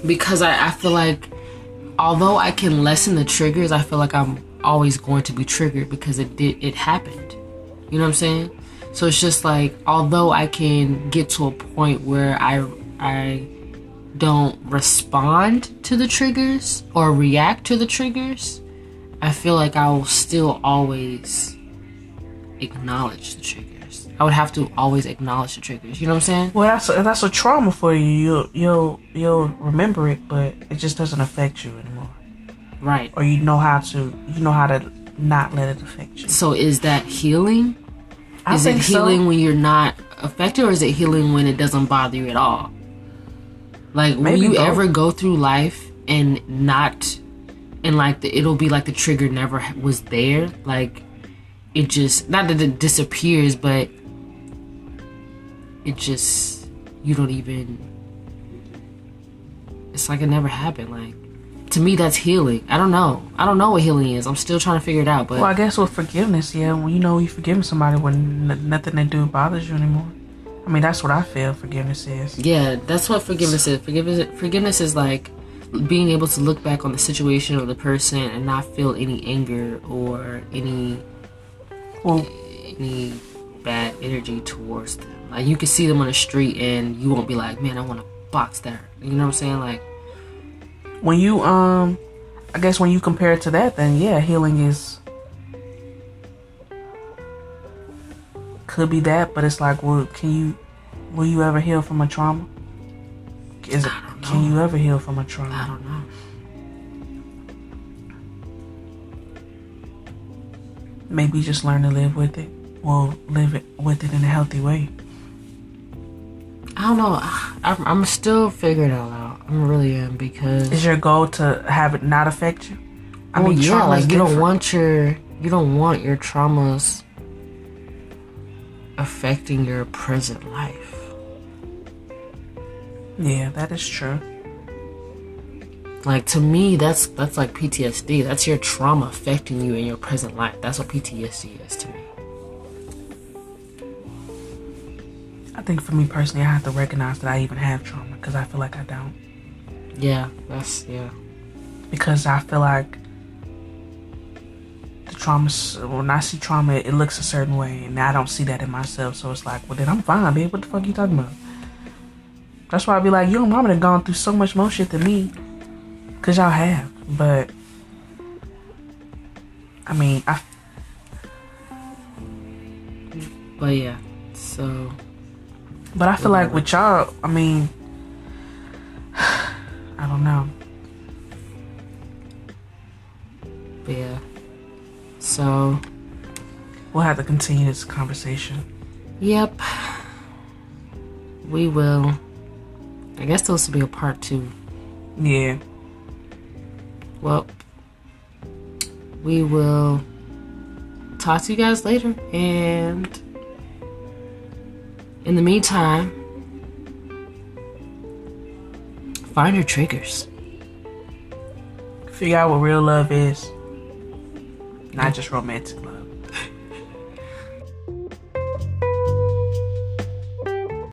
because I, I feel like although I can lessen the triggers, I feel like I'm always going to be triggered because it did it happened. You know what I'm saying? So it's just like although I can get to a point where I I don't respond to the triggers or react to the triggers, I feel like I will still always acknowledge the triggers. I would have to always acknowledge the triggers. You know what I'm saying? Well, that's a, that's a trauma for you. You'll you'll you'll remember it, but it just doesn't affect you anymore. Right. Or you know how to you know how to not let it affect you. So is that healing? I is it think so. healing when you're not affected or is it healing when it doesn't bother you at all like will you both. ever go through life and not and like the, it'll be like the trigger never was there like it just not that it disappears but it just you don't even it's like it never happened like to me that's healing i don't know i don't know what healing is i'm still trying to figure it out but Well, I guess with forgiveness, yeah, when you know you forgiving somebody when n- nothing they do bothers you anymore. I mean, that's what I feel forgiveness is. Yeah, that's what forgiveness is. Forgiveness, forgiveness is like being able to look back on the situation or the person and not feel any anger or any Well, any bad energy towards them. Like you can see them on the street and you won't be like, man, I want to box that. You know what I'm saying? Like, when you um, I guess when you compare it to that, then yeah, healing is could be that, but it's like, well, can you will you ever heal from a trauma? Is it? I don't Can you ever heal from a trauma? don't know. Maybe just learn to live with it. Well, live it with it in a healthy way. I don't know. I'm, I'm still figuring it out. I really am because Is your goal to have it not affect you? I well, mean, yeah, like you don't want your you don't want your traumas affecting your present life. Yeah, that is true. Like to me, that's that's like PTSD. That's your trauma affecting you in your present life. That's what PTSD is to me. Think for me personally, I have to recognize that I even have trauma because I feel like I don't. Yeah, that's yeah. Because I feel like the trauma, when I see trauma, it looks a certain way, and I don't see that in myself. So it's like, well, then I'm fine, babe. What the fuck you talking about? That's why I'd be like, your mama done gone through so much more shit than me. Because y'all have. But, I mean, I But yeah, so But I feel like with y'all, I mean, [SIGHS] I don't know. but yeah, so We'll have to continue this conversation. yep, we will. I guess this will be a part two. Yeah. Well, we will talk to you guys later. And in the meantime, find your triggers. Figure out what real love is. Not just romantic love.